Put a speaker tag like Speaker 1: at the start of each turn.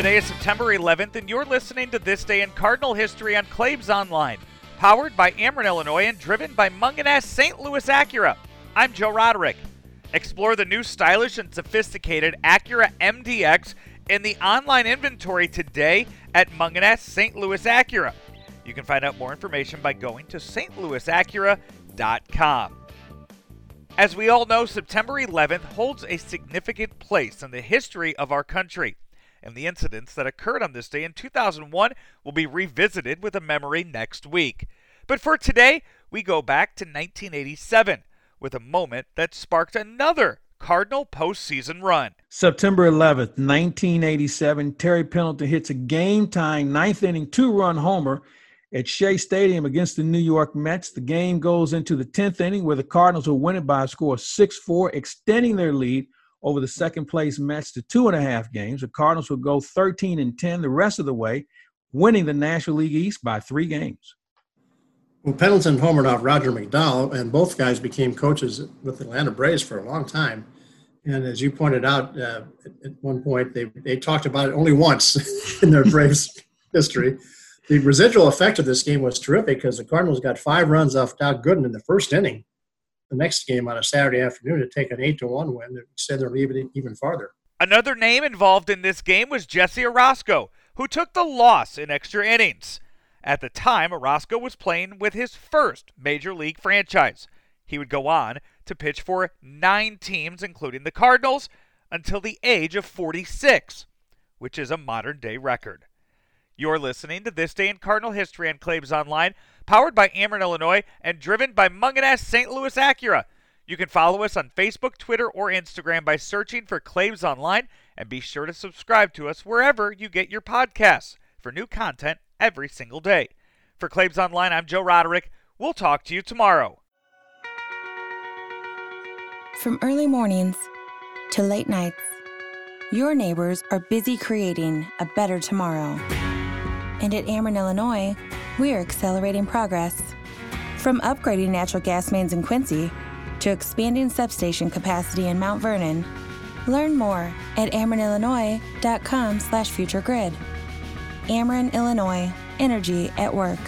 Speaker 1: Today is September 11th, and you're listening to This Day in Cardinal History on Claves Online, powered by Ameren, Illinois, and driven by Mungenast St. Louis Acura. I'm Joe Roderick. Explore the new stylish and sophisticated Acura MDX in the online inventory today at Mungenast St. Louis Acura. You can find out more information by going to stlouisacura.com. As we all know, September 11th holds a significant place in the history of our country, and the incidents that occurred on this day in 2001 will be revisited with a memory next week. But for today, we go back to 1987 with a moment that sparked another Cardinal postseason run.
Speaker 2: September 11th, 1987, Terry Pendleton hits a game tying ninth inning two run homer at Shea Stadium against the New York Mets. The game goes into the 10th inning where the Cardinals will win it by a score of 6 4, extending their lead over the second place Mets to two and a half games. The Cardinals will go 13 and 10 the rest of the way, winning the National League East by three games.
Speaker 3: Well, Pendleton homered off Roger McDowell, and both guys became coaches with the Atlanta Braves for a long time. And as you pointed out, uh, at one point, they, they talked about it only once in their Braves history the residual effect of this game was terrific because the Cardinals got five runs off Doc Gooden in the first inning. The next game on a Saturday afternoon to take an eight to one win to extend their lead even farther.
Speaker 1: Another name involved in this game was Jesse Orosco, who took the loss in extra innings. At the time, Orosco was playing with his first major league franchise. He would go on to pitch for nine teams, including the Cardinals, until the age of 46, which is a modern day record. You're listening to This Day in Cardinal History on Claves Online, powered by Ameren, Illinois, and driven by Mungenast St. Louis Acura. You can follow us on Facebook, Twitter, or Instagram by searching for Claves Online, and be sure to subscribe to us wherever you get your podcasts for new content every single day. For Claves Online, I'm Joe Roderick. We'll talk to you tomorrow.
Speaker 4: From early mornings to late nights, your neighbors are busy creating a better tomorrow. And at Ameren, Illinois, we are accelerating progress. From upgrading natural gas mains in Quincy to expanding substation capacity in Mount Vernon, learn more at amerenillinois.com slash futuregrid. Ameren, Illinois, energy at work.